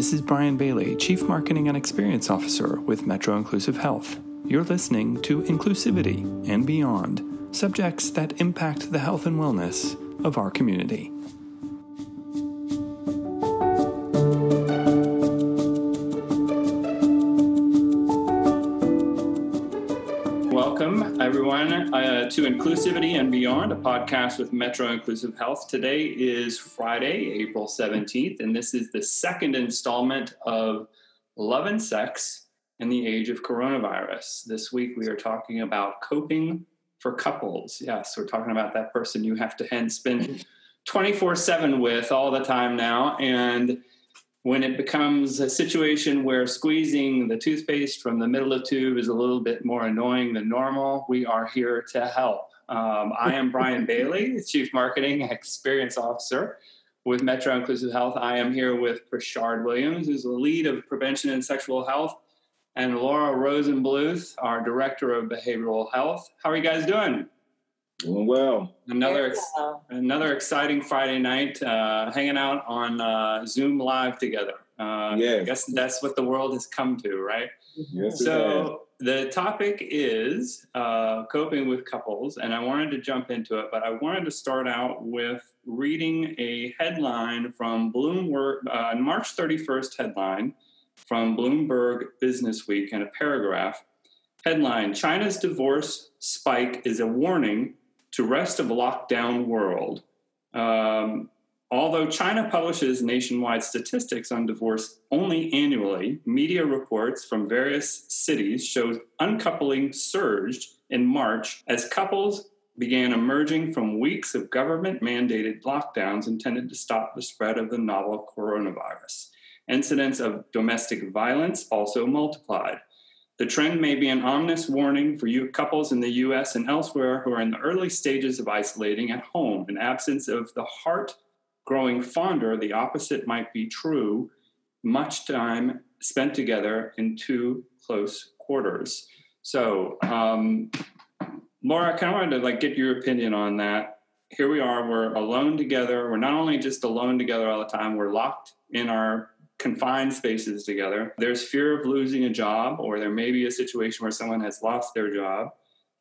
This is Brian Bailey, Chief Marketing and Experience Officer with Metro Inclusive Health. You're listening to Inclusivity and Beyond, subjects that impact the health and wellness of our community. To Inclusivity and Beyond, a podcast with Metro Inclusive Health. Today is Friday, April 17th, and this is the second installment of Love and Sex in the Age of Coronavirus. This week, we are talking about coping for couples. Yes, we're talking about that person you have to spend 24 7 with all the time now. And when it becomes a situation where squeezing the toothpaste from the middle of the tube is a little bit more annoying than normal, we are here to help. Um, I am Brian Bailey, Chief Marketing Experience Officer with Metro Inclusive Health. I am here with Prashard Williams, who's the lead of prevention and sexual health, and Laura Rosenbluth, our Director of Behavioral Health. How are you guys doing? Doing well. Another ex- another exciting Friday night, uh, hanging out on uh, Zoom Live together. Uh, yes. I guess that's what the world has come to, right? Yes, So the topic is uh, coping with couples, and I wanted to jump into it, but I wanted to start out with reading a headline from Bloomberg, uh, March 31st headline from Bloomberg Business Week, and a paragraph. Headline: China's divorce spike is a warning to rest of lockdown world. Um, although China publishes nationwide statistics on divorce only annually, media reports from various cities show uncoupling surged in March as couples began emerging from weeks of government mandated lockdowns intended to stop the spread of the novel coronavirus. Incidents of domestic violence also multiplied. The trend may be an ominous warning for you couples in the US and elsewhere who are in the early stages of isolating at home. In absence of the heart growing fonder, the opposite might be true. Much time spent together in too close quarters. So, um, Laura, I kind of wanted to like get your opinion on that. Here we are, we're alone together. We're not only just alone together all the time, we're locked in our confined spaces together. There's fear of losing a job, or there may be a situation where someone has lost their job.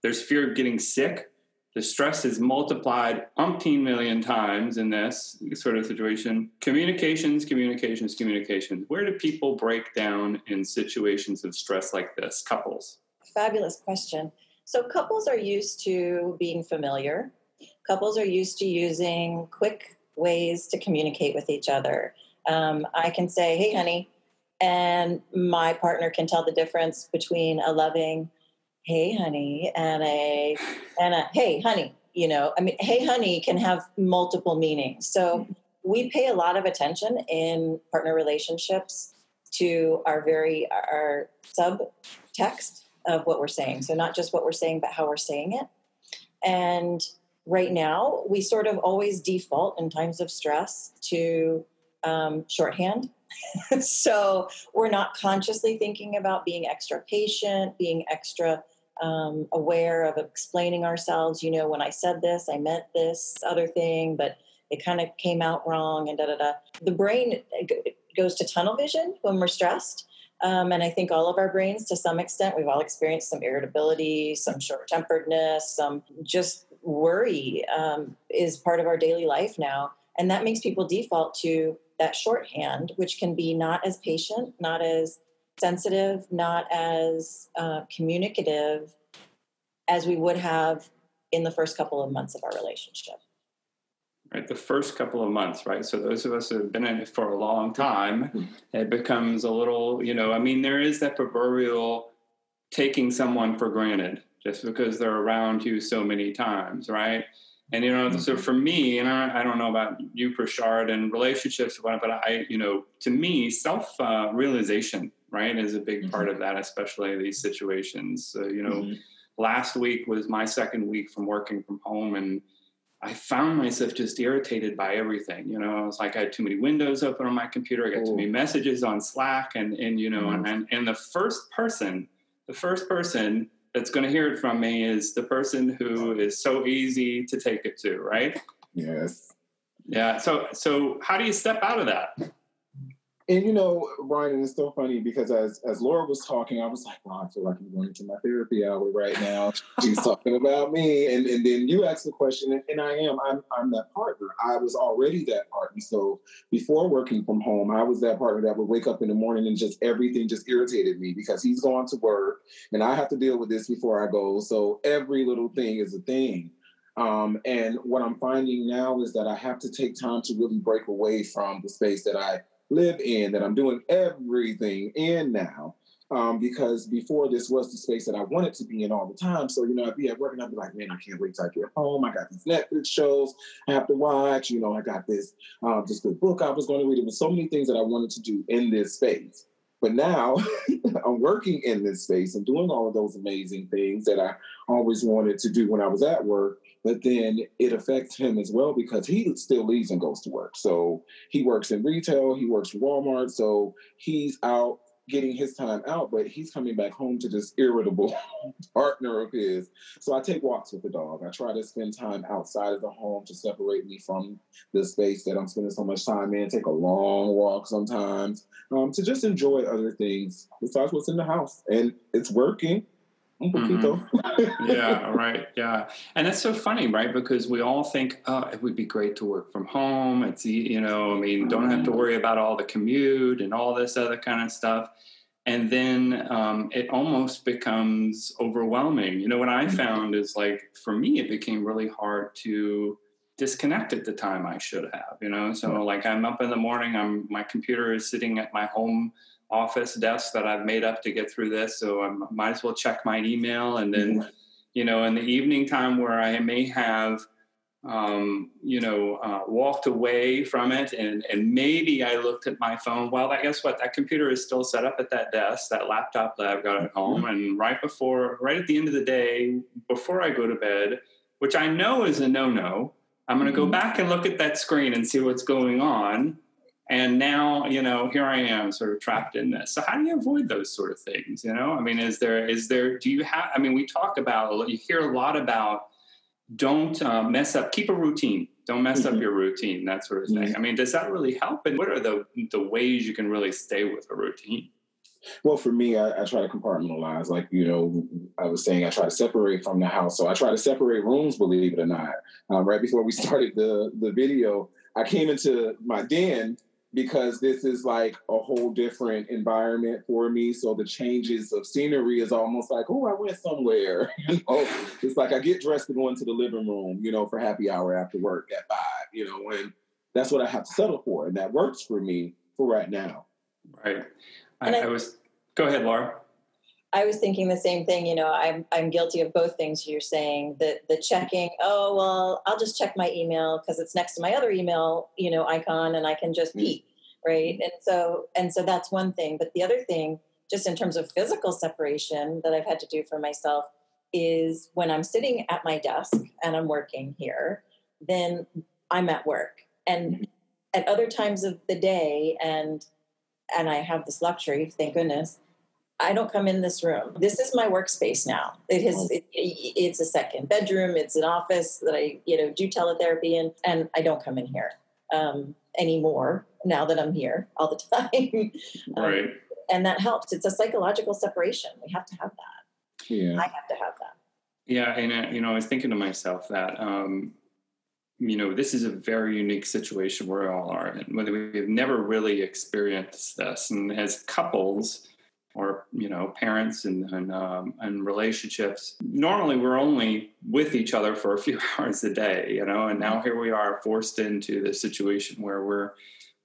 There's fear of getting sick. The stress is multiplied umpteen million times in this sort of situation. Communications, communications, communications. Where do people break down in situations of stress like this? Couples. Fabulous question. So, couples are used to being familiar. Couples are used to using quick ways to communicate with each other. Um, I can say, hey, honey, and my partner can tell the difference between a loving, hey, honey, and a, and a, hey, honey. You know, I mean, hey, honey can have multiple meanings. So we pay a lot of attention in partner relationships to our very, our subtext of what we're saying. So not just what we're saying, but how we're saying it. And right now, we sort of always default in times of stress to um, shorthand. so we're not consciously thinking about being extra patient, being extra um, aware of explaining ourselves. You know, when I said this, I meant this other thing, but it kind of came out wrong and da da da. The brain goes to tunnel vision when we're stressed. Um, and I think all of our brains, to some extent, we've all experienced some irritability, some short temperedness, some just worry um, is part of our daily life now. And that makes people default to that shorthand, which can be not as patient, not as sensitive, not as uh, communicative as we would have in the first couple of months of our relationship. Right, the first couple of months, right? So those of us who have been in it for a long time, it becomes a little, you know, I mean, there is that proverbial taking someone for granted just because they're around you so many times, right? And you know, so for me, and I, I don't know about you, Prashard, and relationships, but I, you know, to me, self uh, realization, right, is a big mm-hmm. part of that, especially these situations. Uh, you know, mm-hmm. last week was my second week from working from home, and I found myself just irritated by everything. You know, I was like, I had too many windows open on my computer. I got Ooh. too many messages on Slack, and and you know, mm-hmm. and and the first person, the first person that's going to hear it from me is the person who is so easy to take it to, right? Yes. Yeah. So so how do you step out of that? And you know, Brian, it's so funny because as as Laura was talking, I was like, "Wow, I feel like I'm going into my therapy hour right now." She's talking about me, and and then you asked the question, and, and I am, I'm I'm that partner. I was already that partner. So before working from home, I was that partner that would wake up in the morning and just everything just irritated me because he's going to work, and I have to deal with this before I go. So every little thing is a thing. Um, and what I'm finding now is that I have to take time to really break away from the space that I live in, that I'm doing everything in now. Um, because before this was the space that I wanted to be in all the time. So, you know, I'd be at work and I'd be like, man, I can't wait till I get home. I got these Netflix shows I have to watch. You know, I got this, um, this good book I was going to read. There was so many things that I wanted to do in this space. But now I'm working in this space and doing all of those amazing things that I always wanted to do when I was at work. But then it affects him as well because he still leaves and goes to work. So he works in retail, he works for Walmart. So he's out getting his time out, but he's coming back home to this irritable partner of his. So I take walks with the dog. I try to spend time outside of the home to separate me from the space that I'm spending so much time in. Take a long walk sometimes um, to just enjoy other things besides what's in the house. And it's working. Mm-hmm. yeah, right. Yeah. And that's so funny, right? Because we all think, oh, it would be great to work from home. It's, you know, I mean, don't have to worry about all the commute and all this other kind of stuff. And then um, it almost becomes overwhelming. You know, what I mm-hmm. found is like, for me, it became really hard to disconnect at the time I should have, you know? So, like, I'm up in the morning, I'm, my computer is sitting at my home office desk that I've made up to get through this. So I might as well check my email. And then, mm-hmm. you know, in the evening time where I may have, um, you know, uh, walked away from it and, and maybe I looked at my phone. Well, I guess what? That computer is still set up at that desk, that laptop that I've got at mm-hmm. home. And right before, right at the end of the day, before I go to bed, which I know is a no no, I'm going to go mm-hmm. back and look at that screen and see what's going on and now you know here i am sort of trapped in this so how do you avoid those sort of things you know i mean is there is there do you have i mean we talk about you hear a lot about don't uh, mess up keep a routine don't mess mm-hmm. up your routine that sort of thing mm-hmm. i mean does that really help and what are the the ways you can really stay with a routine well, for me, I, I, try to compartmentalize. Like, you know, I was saying, I try to separate from the house. So I try to separate rooms, believe it or not. Um, right before we started the, the video, I came into my den because this is like a whole different environment for me. So the changes of scenery is almost like, oh, I went somewhere. you know, it's like I get dressed to go into the living room, you know, for happy hour after work at five, you know, and that's what I have to settle for. And that works for me for right now. Right. I, I, I was, go ahead, Laura. I was thinking the same thing. You know, I'm I'm guilty of both things you're saying. The the checking. Oh well, I'll just check my email because it's next to my other email, you know, icon, and I can just mm. peek, right? And so and so that's one thing. But the other thing, just in terms of physical separation, that I've had to do for myself is when I'm sitting at my desk and I'm working here, then I'm at work, and at other times of the day, and and I have this luxury, thank goodness I don't come in this room. This is my workspace now. It has. It, it's a second bedroom. It's an office that I, you know, do teletherapy in, and I don't come in here um, anymore now that I'm here all the time. Um, right. Um, and that helps. It's a psychological separation. We have to have that. Yeah. I have to have that. Yeah, and uh, you know, I was thinking to myself that um, you know this is a very unique situation where we all are, and whether we've never really experienced this, and as couples or you know parents and and, um, and relationships. Normally we're only with each other for a few hours a day you know and now here we are forced into the situation where we're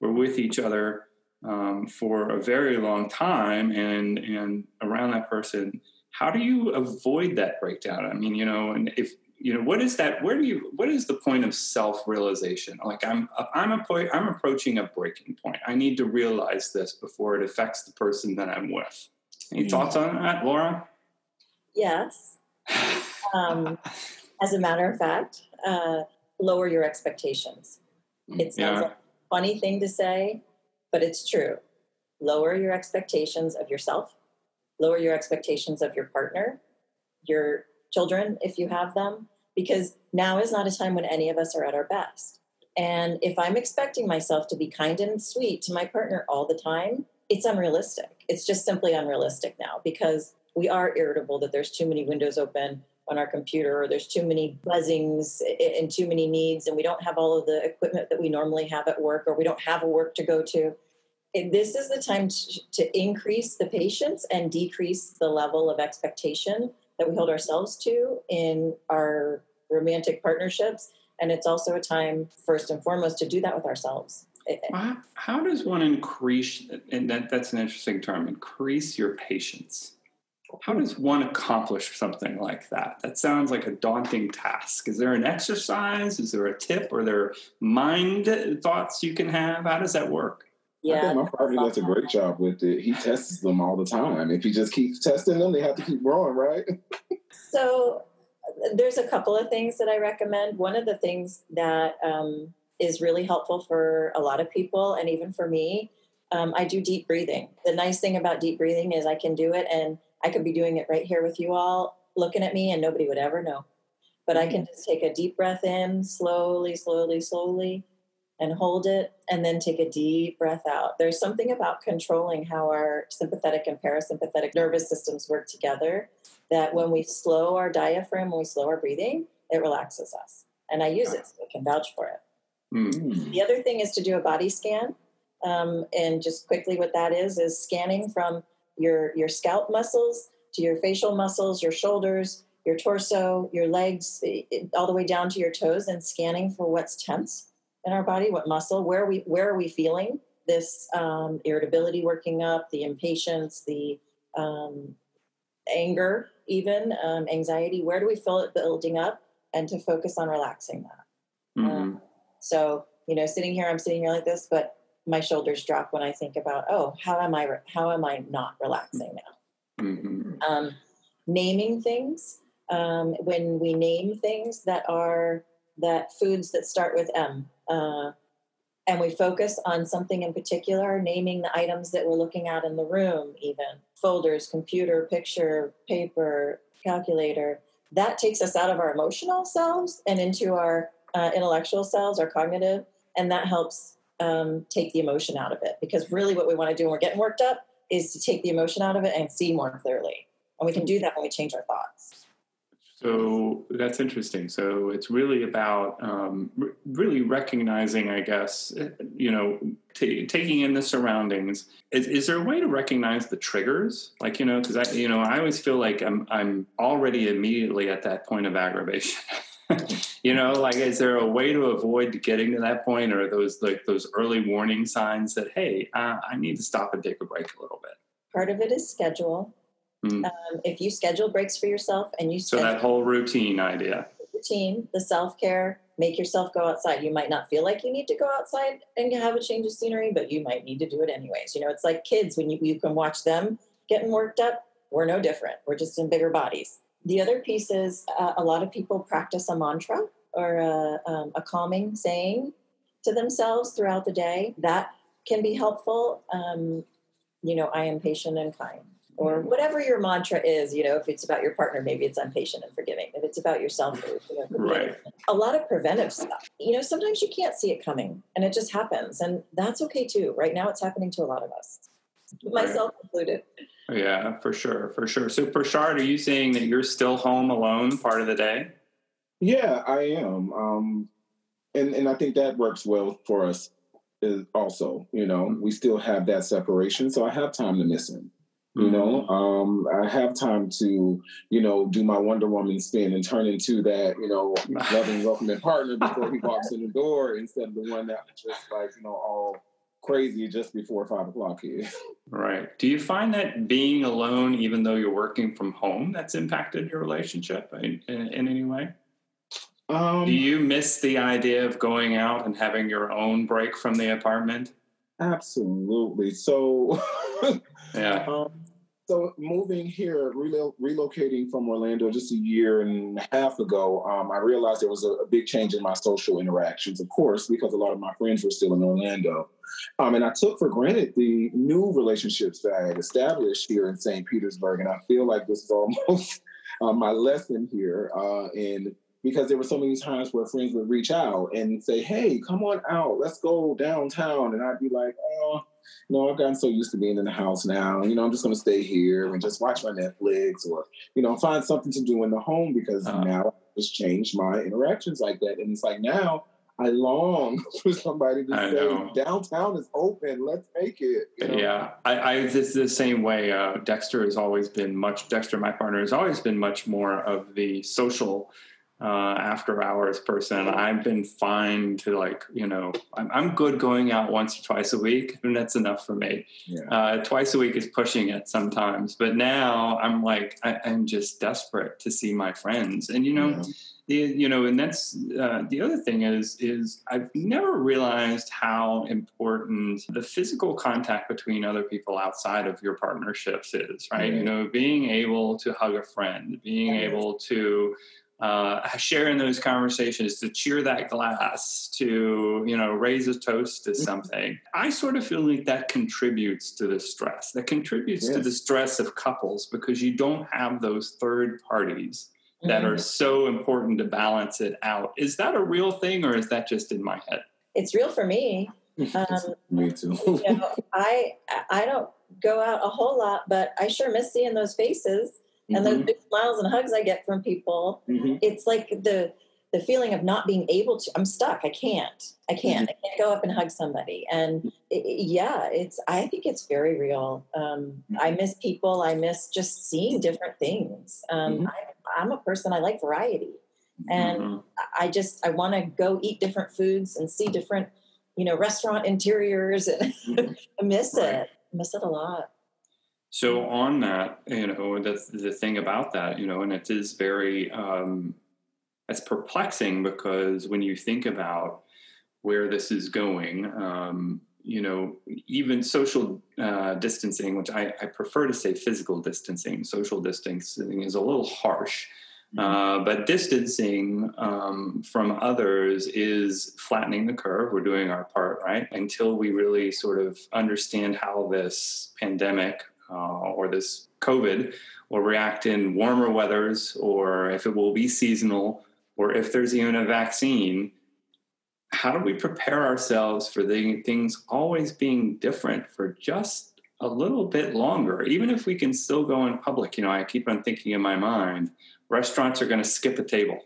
we're with each other um, for a very long time and and around that person. How do you avoid that breakdown? I mean you know and if you know what is that where do you what is the point of self-realization? Like i'm i'm a point i'm approaching a breaking point. I need to realize this before it affects the person that i'm with. Any mm. thoughts on that laura? Yes. Um, as a matter of fact uh, lower your expectations. Mm, it sounds yeah. like a funny thing to say but it's true. Lower your expectations of yourself lower your expectations of your partner your children if you have them because now is not a time when any of us are at our best. And if I'm expecting myself to be kind and sweet to my partner all the time, it's unrealistic. It's just simply unrealistic now because we are irritable that there's too many windows open on our computer or there's too many buzzings and too many needs and we don't have all of the equipment that we normally have at work or we don't have a work to go to and this is the time to, to increase the patience and decrease the level of expectation that we hold ourselves to in our romantic partnerships and it's also a time first and foremost to do that with ourselves how, how does one increase and that, that's an interesting term increase your patience how does one accomplish something like that? That sounds like a daunting task. Is there an exercise? Is there a tip? Or there mind thoughts you can have? How does that work? Yeah, I think my partner does a great job with it. He tests them all the time. If he just keeps testing them, they have to keep growing, right? so there's a couple of things that I recommend. One of the things that um, is really helpful for a lot of people, and even for me, um, I do deep breathing. The nice thing about deep breathing is I can do it and I could be doing it right here with you all, looking at me, and nobody would ever know. But I can mm-hmm. just take a deep breath in, slowly, slowly, slowly, and hold it, and then take a deep breath out. There's something about controlling how our sympathetic and parasympathetic nervous systems work together that when we slow our diaphragm, when we slow our breathing, it relaxes us. And I use it, so I can vouch for it. Mm. The other thing is to do a body scan. Um, and just quickly, what that is is scanning from your your scalp muscles to your facial muscles, your shoulders, your torso, your legs, all the way down to your toes, and scanning for what's tense in our body, what muscle, where we where are we feeling this um, irritability working up, the impatience, the um, anger, even um, anxiety. Where do we feel it building up, and to focus on relaxing that. Mm-hmm. Um, so you know, sitting here, I'm sitting here like this, but my shoulders drop when I think about, oh, how am I how am I not relaxing now? Mm-hmm. Um, naming things um, when we name things that are that foods that start with M, uh, and we focus on something in particular, naming the items that we're looking at in the room, even folders, computer, picture, paper, calculator. That takes us out of our emotional selves and into our uh, intellectual selves, our cognitive, and that helps um, take the emotion out of it. Because really, what we want to do when we're getting worked up is to take the emotion out of it and see more clearly. And we can do that when we change our thoughts. So that's interesting. So it's really about um, r- really recognizing, I guess, you know, t- taking in the surroundings. Is, is, there a way to recognize the triggers? Like, you know, because I, you know, I always feel like I'm I'm already immediately at that point of aggravation. you know, like is there a way to avoid getting to that point, or those like those early warning signs that hey, uh, I need to stop and take a break a little bit? Part of it is schedule. Mm. Um, if you schedule breaks for yourself and you so that whole routine idea, routine, the self care, make yourself go outside. You might not feel like you need to go outside and have a change of scenery, but you might need to do it anyways. You know, it's like kids when you, you can watch them getting worked up. We're no different. We're just in bigger bodies. The other piece is uh, a lot of people practice a mantra or a, um, a, calming saying to themselves throughout the day. That can be helpful. Um, you know, I am patient and kind, or mm-hmm. whatever your mantra is. You know, if it's about your partner, maybe it's I'm patient and forgiving. If it's about yourself, you know, right. A lot of preventive stuff. You know, sometimes you can't see it coming, and it just happens, and that's okay too. Right now, it's happening to a lot of us, myself right. included. Yeah, for sure, for sure. So, Prashad, are you saying that you're still home alone part of the day? Yeah, I am, um, and and I think that works well for us. Also, you know, we still have that separation, so I have time to miss him. You know, mm-hmm. um, I have time to, you know, do my Wonder Woman spin and turn into that, you know, loving, welcoming partner before he walks in the door instead of the one that was just like, you know, all crazy just before five o'clock here. Right. Do you find that being alone, even though you're working from home, that's impacted your relationship in, in, in any way? Um, Do you miss the idea of going out and having your own break from the apartment? Absolutely. So, yeah. Um, so moving here, relo- relocating from Orlando just a year and a half ago, um, I realized there was a, a, big change in my social interactions, of course, because a lot of my friends were still in Orlando. Um, and I took for granted the new relationships that I had established here in St. Petersburg. And I feel like this is almost uh, my lesson here uh, because there were so many times where friends would reach out and say, "Hey, come on out, let's go downtown," and I'd be like, "Oh." No, I've gotten so used to being in the house now. You know, I'm just going to stay here and just watch my Netflix or, you know, find something to do in the home because uh-huh. now I've just changed my interactions like that. And it's like now I long for somebody to I say, know. downtown is open. Let's make it. You know? Yeah, I, I this the same way. Uh, Dexter has always been much. Dexter, my partner, has always been much more of the social uh, after hours person. I've been fine to like, you know, I'm, I'm, good going out once or twice a week, and that's enough for me. Yeah. Uh, twice a week is pushing it sometimes, but now I'm like, I, am just desperate to see my friends, and you know. Yeah the, you know, and that's uh, the other thing is is I've never realized how important the physical contact between other people outside of your partnerships is. Right, mm-hmm. you know, being able to hug a friend, being able to uh, share in those conversations, to cheer that glass, to you know raise a toast to mm-hmm. something. I sort of feel like that contributes to the stress. That contributes yes. to the stress of couples because you don't have those third parties that mm-hmm. are so important to balance it out. Is that a real thing or is that just in my head? It's real for me. Um, me too. you know, I I don't go out a whole lot, but I sure miss seeing those faces mm-hmm. and those mm-hmm. big smiles and hugs I get from people. Mm-hmm. It's like the the feeling of not being able to i'm stuck i can't i can't mm-hmm. i can't go up and hug somebody and it, yeah it's i think it's very real um, i mm-hmm. miss people i miss just seeing different things um. I, am a person i like variety and i just i want to go eat different foods and see different you know restaurant interiors and i miss right. it I miss it a lot so on that you know that's the thing about that you know and it is very um, that's perplexing because when you think about where this is going, um, you know, even social uh, distancing, which I, I, prefer to say physical distancing, social distancing is a little harsh. Mm-hmm. Uh, but distancing um, from others is flattening the curve. We're doing our part, right? Until we really sort of understand how this pandemic uh, or this COVID will react in warmer weathers, or if it will be seasonal, or if there's even a vaccine, how do we prepare ourselves for the things always being different for just a little bit longer, even if we can still go in public? You know, I keep on thinking in my mind, restaurants are going to skip a table,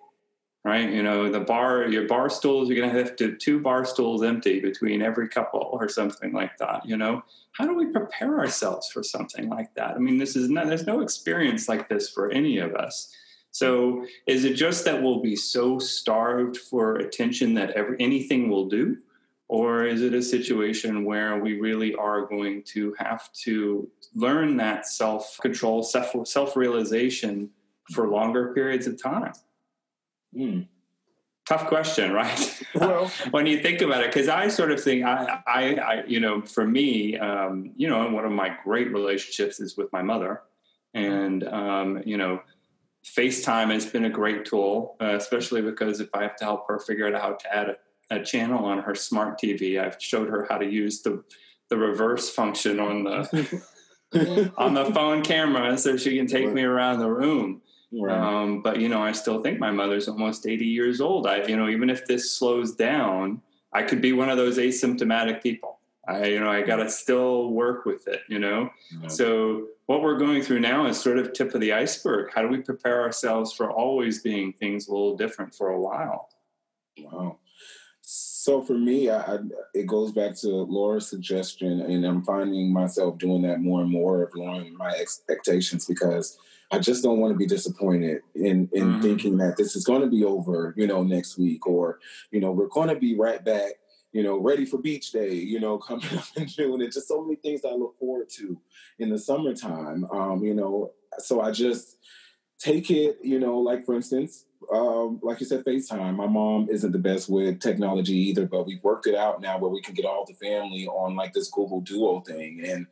right? You know, the bar, your bar stools, you're going to have to two bar stools empty between every couple or something like that. You know, how do we prepare ourselves for something like that? I mean, this is not, there's no experience like this for any of us. So is it just that we'll be so starved for attention that every, anything will do? Or is it a situation where we really are going to have to learn that self control, self realization for longer periods of time? Hmm. Tough question, right? Well, when you think about it, because I sort of think, I, I, I, you know, for me, um, you know, one of my great relationships is with my mother. And, um, you know, FaceTime has been a great tool, uh, especially because if I have to help her figure out how to add a, a, channel on her smart TV, I've showed her how to use the the reverse function on the on the phone camera so she can take me around the room. Right. Um, but you know, I still think my mother's almost 80 years old. I, you know, even if this slows down, I could be one of those asymptomatic people. I, you know, I got to still work with it. You know, so what we're going through now is sort of tip of the iceberg. How do we prepare ourselves for always being things a little different for a while? Wow. So for me, I, I, it goes back to Laura's suggestion, and I'm finding myself doing that more and more of lowering my expectations because I just don't want to be disappointed in in mm-hmm. thinking that this is going to be over, you know, next week, or you know, we're going to be right back you know, ready for beach day, you know, coming up in June. And just so many things I look forward to in the summertime. Um, you know, so I just take it, you know, like for instance, um, like you said, FaceTime. My mom isn't the best with technology either, but we've worked it out now where we can get all the family on like this Google Duo thing. And.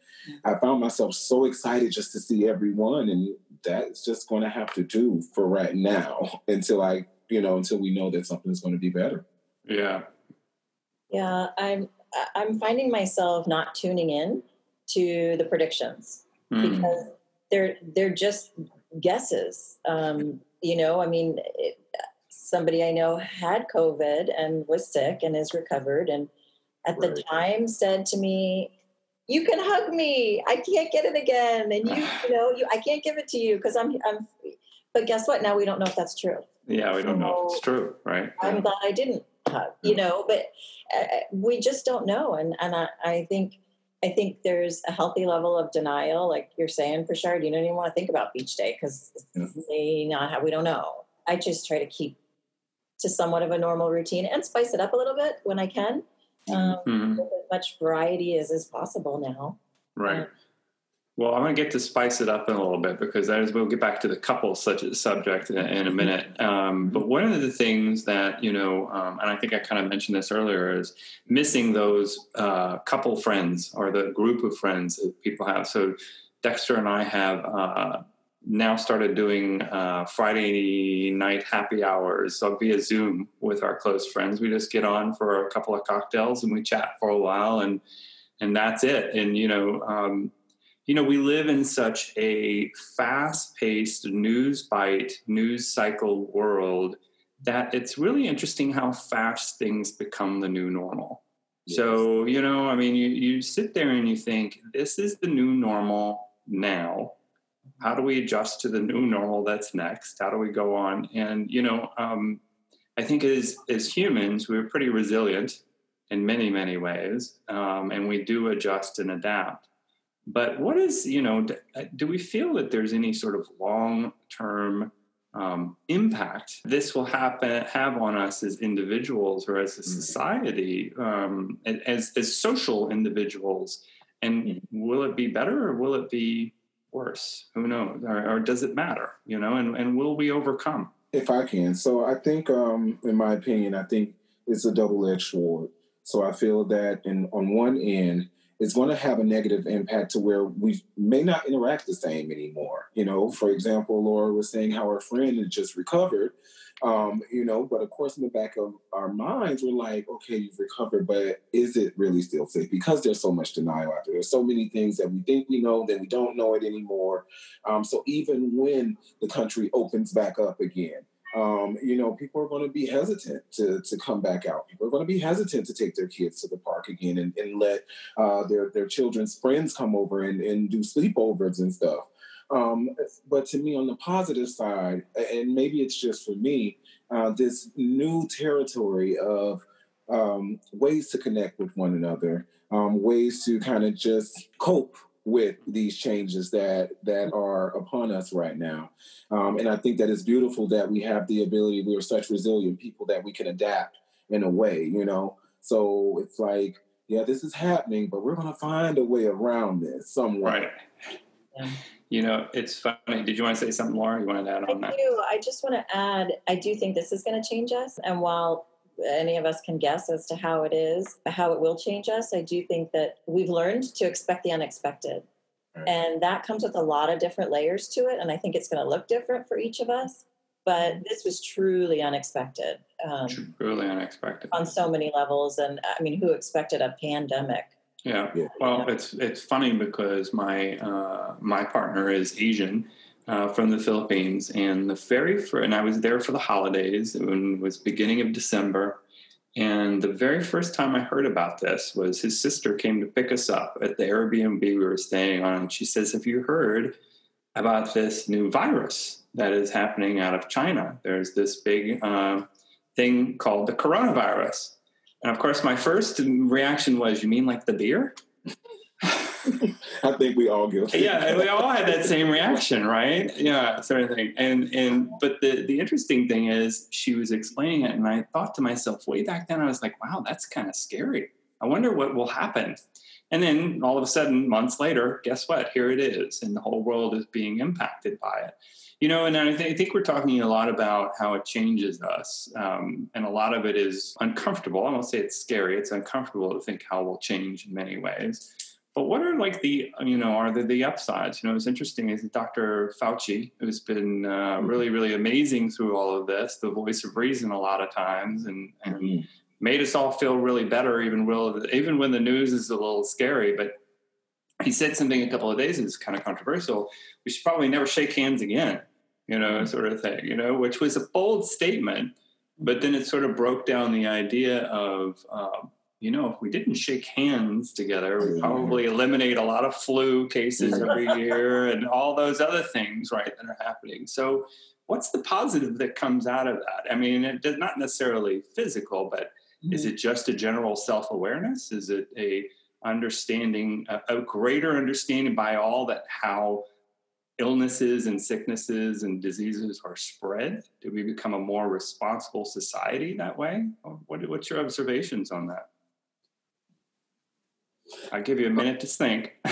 I found myself so excited just to see everyone. And that's just going to have to do for right now until I, you know, until we know that something is going to be better. Yeah. Yeah, I'm I'm finding myself not tuning in to the predictions mm. because they're they're just guesses. Um, you know, I mean, it, somebody I know had COVID and was sick and is recovered, and at the time said to me, "You can hug me. I can't get it again, and you, you know, you, I can't give it to you because I'm, I'm." But guess what? Now we don't know if that's true. Yeah, we don't know if it's true, right? I'm Yeah. glad I didn't hug, you know, but uh, we just don't know. And, and I, I think, I think there's a healthy level of denial. Like you're saying, Prashard, you don't even want to think about beach day because Yeah. may not have, we don't know. I just try to keep to somewhat of a normal routine and spice it up a little bit when I can. Um, Mhm. with as much variety as is possible now. Right. Well, I'm going to get to spice it up in a little bit because that is we'll get back to the couple such a subject in, in a minute. Um, but one of the things that you know, um, and I think I kind of mentioned this earlier, is missing those uh, couple friends or the group of friends that people have. So Dexter and I have uh, now started doing uh, Friday night happy hours so via Zoom with our close friends. We just get on for a couple of cocktails and we chat for a while and and that's it. And you know, um, you know, we live in such a fast-paced news bite, news cycle world that it's really interesting how fast things become the new normal. So you know, I mean, you you sit there and you think this is the new normal now. How do we adjust to the new normal that's next? How do we go on? And you know, um, I think as as humans, we're pretty resilient in many many ways, um, and we do adjust and adapt. But what is you know? Do, do we feel that there's any sort of long term um, impact this will happen have on us as individuals or as a society, um, as as social individuals? And will it be better or will it be worse? Who knows? Or, or does it matter? You know, and, and will we overcome? If I can. So I think, um, in my opinion, I think it's a double edged sword. So I feel that in, on one end, it's going to have a negative impact to where we may not interact the same anymore. You know, for example, Laura was saying how her friend had just recovered. Um, you know, but of course, in the back of our minds, we're like, okay, you've recovered, but is it really still safe? Because there's so much denial out there. There's so many things that we think we know, then we don't know it anymore. Um, so even when the country opens back up again, um, you know, people are going to be hesitant to, to come back out. People are going to be hesitant to take their kids to the park again and, and let uh, their, their children's friends come over and, and do sleepovers and stuff. Um, but to me, on the positive side, and maybe it's just for me, uh, this new territory of um, ways to connect with one another, um, ways to kind of just cope with these changes that that are upon us right now. Um, and I think that it's beautiful that we have the ability. We are such resilient people that we can adapt in a way, you know. So it's like, yeah, this is happening, but we're going to find a way around this somewhere. Right. You know, it's funny. Did you want to say something, Laura? You wanted to add I on that? I do. I just want to add, I do think this is going to change us. And while any of us can guess as to how it is, how it will change us, I do think that we've learned to expect the unexpected. Right. And that comes with a lot of different layers to it. And I think it's going to look different for each of us. But this was truly unexpected um, Truly unexpected. on so many levels. And I mean, who expected a pandemic? Yeah. Yeah. Well, it's it's funny because my uh, my partner is Asian uh, from the Philippines, and the very first, and I was there for the holidays. It was beginning of December, and the very first time I heard about this was his sister came to pick us up at the Airbnb we were staying on, and she says, "Have you heard about this new virus that is happening out of China? There's this big uh, thing called the coronavirus." And of course, my first reaction was, "You mean like the beer?" I think we all guilty. yeah, we all had that same reaction, right? Yeah, sort of thing. And and but the the interesting thing is, she was explaining it, and I thought to myself, way back then, I was like, "Wow, that's kind of scary. I wonder what will happen." And then all of a sudden, months later, guess what? Here it is, and the whole world is being impacted by it. You know, and I, th- I think we're talking a lot about how it changes us, um, and a lot of it is uncomfortable. I won't say it's scary; it's uncomfortable to think how we'll change in many ways. But what are like the you know are the, the upsides? You know, it's interesting is Dr. Fauci, who's been uh, really really amazing through all of this, the voice of reason a lot of times, and and Mhm. made us all feel really better, even will even when the news is a little scary. But he said something a couple of days that's kind of controversial. We should probably never shake hands again, you know, sort of thing, you know, which was a bold statement. but then it sort of broke down the idea of um, you know if we didn't shake hands together we probably eliminate a lot of flu cases every year and all those other things right that are happening so what's the positive that comes out of that i mean it does not necessarily physical but mm-hmm. is it just a general self-awareness is it a understanding a, a greater understanding by all that how illnesses and sicknesses and diseases are spread? Do we become a more responsible society that way? What, what's your observations on that? I'll give you a minute to think.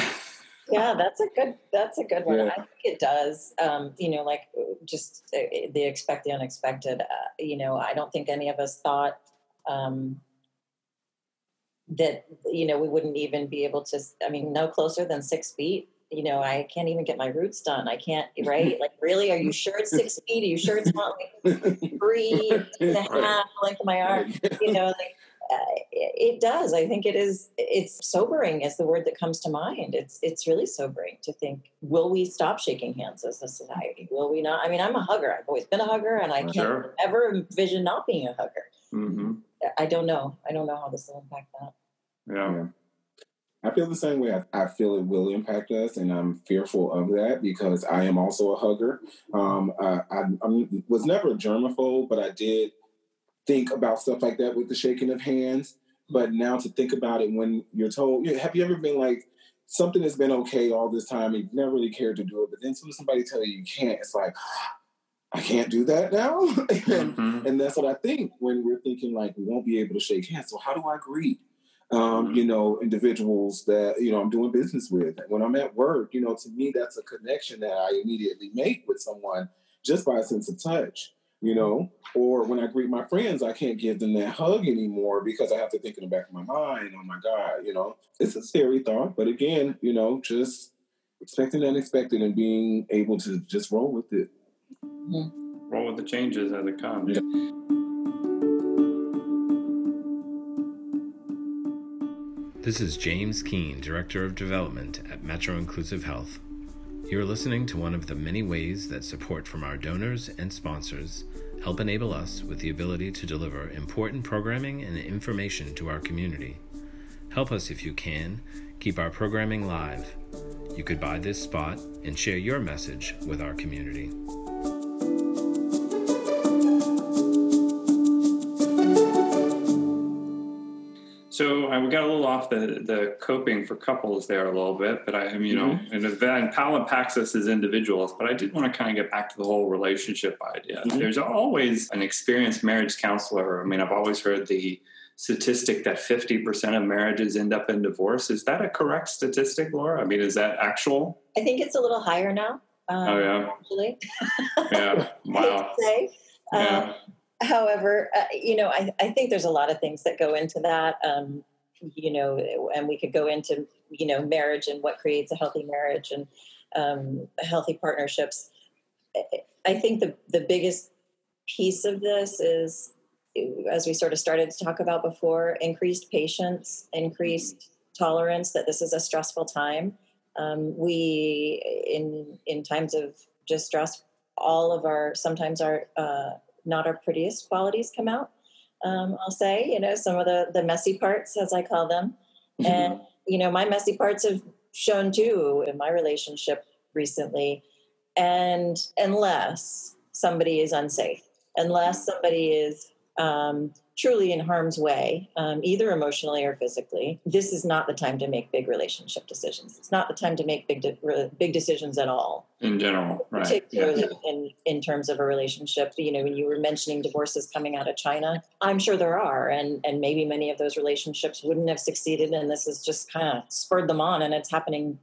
yeah, that's a good. That's a good one. Yeah. I think it does. Um, you know, like just uh, the expect the unexpected. Uh, you know, I don't think any of us thought um, that you know we wouldn't even be able to. I mean, no closer than six feet you know, I can't even get my roots done. I can't, right? Like, really? Are you sure it's six feet? Are you sure it's not like three and a half Like my arm? You know, like, it does. I think it is. It's sobering is the word that comes to mind. It's it's really sobering to think: Will we stop shaking hands as a society? Will we not? I mean, I'm a hugger. I've always been a hugger, and I can't sure. ever envision not being a hugger. Mm-hmm. I don't know. I don't know how this will impact that. yeah. yeah. I feel the same way. I, I, feel it will impact us, and I'm fearful of that because I am also a hugger. Um, I, I, I, was never a germaphobe, but I did think about stuff like that with the shaking of hands. But now to think about it when you're told, have you ever been like, something has been okay all this time, you've never really cared to do it, but then somebody tell you you can't, it's like, I can't do that now. and, mm-hmm. and that's what I think when we're thinking like we won't be able to shake hands. So how do I greet? um, you know, individuals that, you know, I'm doing business with. When I'm at work, you know, to me, that's a connection that I immediately make with someone just by a sense of touch, you know. Or when I greet my friends, I can't give them that hug anymore because I have to think in the back of my mind, oh my God, you know, it's a scary thought. But again, you know, just expecting the unexpected and being able to just roll with it. Mm-hmm. Roll with the changes as it comes. Yeah. This is James Keene, Director of Development at Metro Inclusive Health. You're listening to one of the many ways that support from our donors and sponsors help enable us with the ability to deliver important programming and information to our community. Help us if you can keep our programming live. You could buy this spot and share your message with our community. So uh, we got a little off the, the coping for couples there a little bit, but I am, you mm-hmm. know, and, and Pal impacts us as individuals, but I did want to kind of get back to the whole relationship idea. Mm-hmm. There's always an experienced marriage counselor. I mean, I've always heard the statistic that 50% of marriages end up in divorce. Is that a correct statistic, Laura? I mean, is that actual? I think it's a little higher now. Um, oh, yeah. Actually. yeah. Wow. say. Yeah. Um, however, uh, you know, I, I, think there's a lot of things that go into that. Um, you know, and we could go into you know marriage and what creates a healthy marriage and um, healthy partnerships. I think the the biggest piece of this is, as we sort of started to talk about before, increased patience, increased tolerance that this is a stressful time. Um, we in in times of just stress, all of our sometimes our uh, not our prettiest qualities come out. Um, I'll say, you know, some of the the messy parts, as I call them, mm-hmm. and you know, my messy parts have shown too in my relationship recently. And unless somebody is unsafe, unless somebody is um, truly in harm's way, um, either emotionally or physically, this is not the time to make big relationship decisions. It's not the time to make big de- big decisions at all. In general, right? Particularly yeah. in in terms of a relationship. You know, when you were mentioning divorces coming out of China, I'm sure there are, and and maybe many of those relationships wouldn't have succeeded, and this has just kind of spurred them on, and it's happening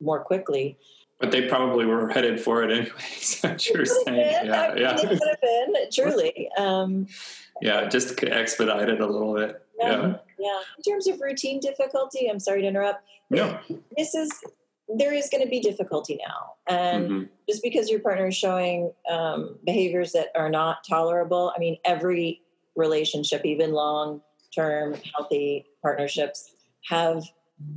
more quickly. But they probably were headed for it anyways. you're saying, yeah, yeah. It could have been truly. Um, yeah, just expedite it a little bit. Yeah, yeah. Yeah. In terms of routine difficulty, I'm sorry to interrupt. No. This is there is going to be difficulty now, and mm-hmm. just because your partner is showing um, behaviors that are not tolerable, I mean, every relationship, even long term healthy partnerships, have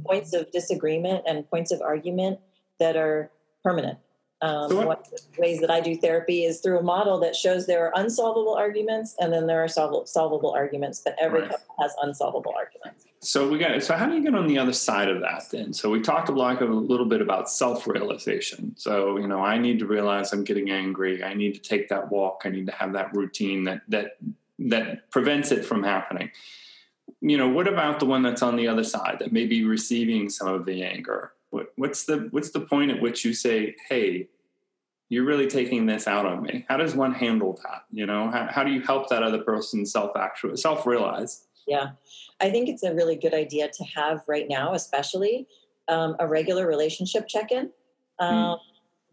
points of disagreement and points of argument that are permanent Um, one of the ways that I do therapy is through a model that shows there are unsolvable arguments and then there are solvable, solvable arguments, but every Right. couple has unsolvable arguments. So we got. it. So how do you get on the other side of that then? So we talked a lot, a little bit about self-realization. So you know, I need to realize I'm getting angry. I need to take that walk. I need to have that routine that that that prevents it from happening. You know, what about the one that's on the other side that may be receiving some of the anger? What, what's the what's the point at which you say, "Hey, you're really taking this out on me"? How does one handle that? You know, how, how do you help that other person self actual self realize? Yeah, I think it's a really good idea to have right now, especially um, a regular relationship check in. Um,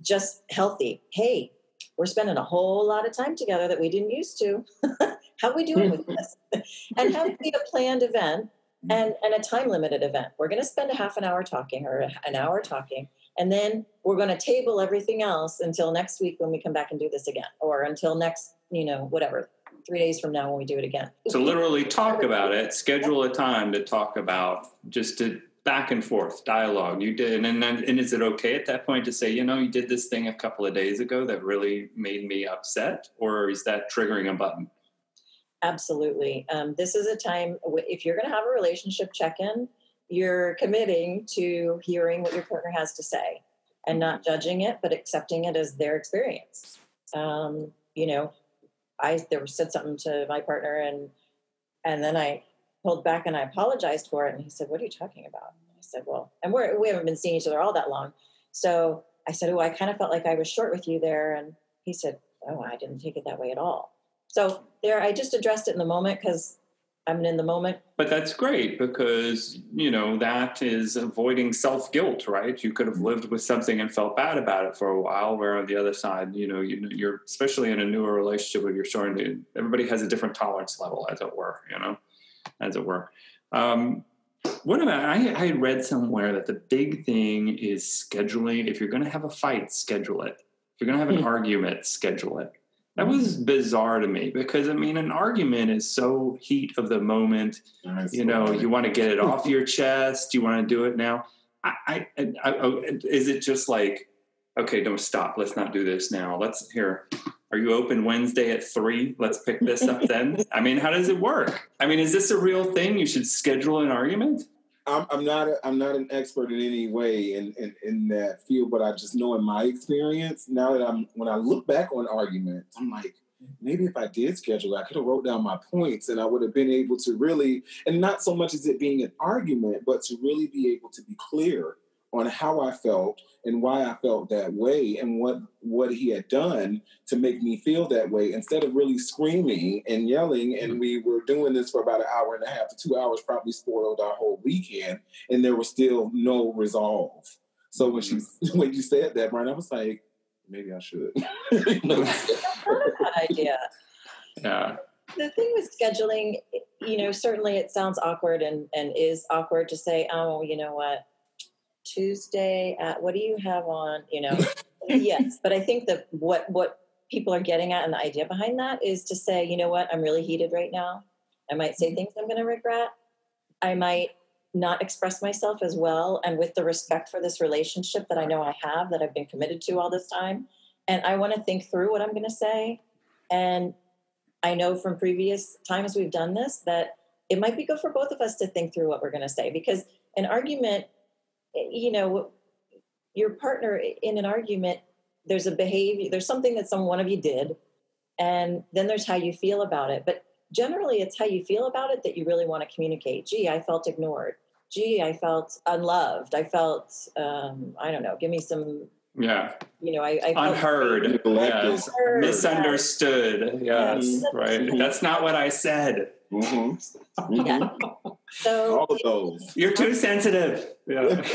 Just healthy. Hey, we're spending a whole lot of time together that we didn't used to. How are we doing with this? and have it be a planned event Mm-hmm. and, and a time limited event. We're going to spend a half an hour talking or an hour talking, and then we're going to table everything else until next week when we come back and do this again, or until next, you know, whatever, three days from now when we do it again. So literally talk about it. Schedule a time to talk about just to back and forth dialogue. You did, and then and is it okay at that point to say, you know, you did this thing a couple of days ago that really made me upset, or is that triggering a button? Absolutely. Um, this is a time, if you're going to have a relationship check in, you're committing to hearing what your partner has to say and not judging it, but accepting it as their experience. Um, you know, I there said something to my partner and and then I pulled back and I apologized for it. And he said, What are you talking about? And I said, Well, and we're, we haven't been seeing each other all that long. So I said, Oh, I kind of felt like I was short with you there. And he said, Oh, I didn't take it that way at all. So there, I just addressed it in the moment because I'm in the moment. But that's great because you know that is avoiding self guilt, right? You could have lived with something and felt bad about it for a while. Where on the other side, you know, you, you're especially in a newer relationship where you're starting to. Everybody has a different tolerance level, as it were. You know, as it were. Um, what about? I, I read somewhere that the big thing is scheduling. If you're going to have a fight, schedule it. If you're going to have an argument, schedule it. That was bizarre to me because I mean, an argument is so heat of the moment. You know, you want to get it off your chest. You want to do it now. I, I, I, oh, I, is it just like, okay, don't stop. Let's not do this now. Let's here. Are you open Wednesday at three? Let's pick this up then. I mean, how does it work? I mean, is this a real thing? You should schedule an argument. I'm, I'm not a, I'm not an expert in any way in, in, in that field, but I just know in my experience now that I'm when I look back on arguments, I'm like maybe if I did schedule, I could have wrote down my points and I would have been able to really and not so much as it being an argument, but to really be able to be clear on how I felt and why I felt that way and what what he had done to make me feel that way instead of really screaming and yelling. And mm-hmm. we were doing this for about an hour and a half to two hours probably spoiled our whole weekend and there was still no resolve. So when she mm-hmm. when you said that Brian I was like maybe I should. That's not a idea. Yeah. The thing with scheduling, you know, certainly it sounds awkward and, and is awkward to say, oh, you know what, Tuesday at what do you have on? You know, yes, but I think that what what people are getting at and the idea behind that is to say, you know what, I'm really heated right now. I might say mm-hmm. things I'm going to regret. I might not express myself as well and with the respect for this relationship that I know I have that I've been committed to all this time. And I want to think through what I'm going to say. And I know from previous times we've done this that it might be good for both of us to think through what we're going to say because an argument, you know, your partner in an argument, there's a behavior, there's something that some one of you did, and then there's how you feel about it. But generally, it's how you feel about it that you really want to communicate. Gee, I felt ignored. Gee, I felt unloved. I felt, um, I don't know, give me some, Yeah. you know, I, I Unheard. Yes. Unheard, Misunderstood. Yes. Yes. Right. That's not what I said. Mhm. Yeah. Mhm. So all of those You're too sensitive. Yeah.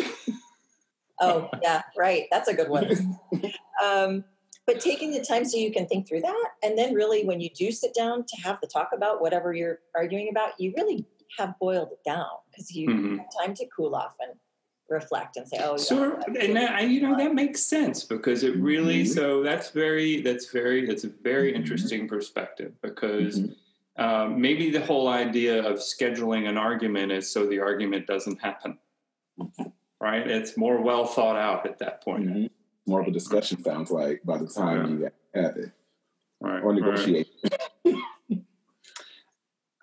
Oh, yeah, right. That's a good one. Um, but taking the time so you can think through that, and then really when you do sit down to have the talk about whatever you're arguing about, you really have boiled it down because you Mhm. have time to cool off and reflect and say, "Oh, yeah, So, that's and that, you know that makes sense because it really. Mhm. So that's very. That's very. That's a very Mhm. interesting perspective because Mhm. Um, maybe the whole idea of scheduling an argument is so the argument doesn't happen. Right. It's more well thought out at that point. Mhm. more of a discussion. Sounds like by the time Yeah. you have it Right. or right. negotiate.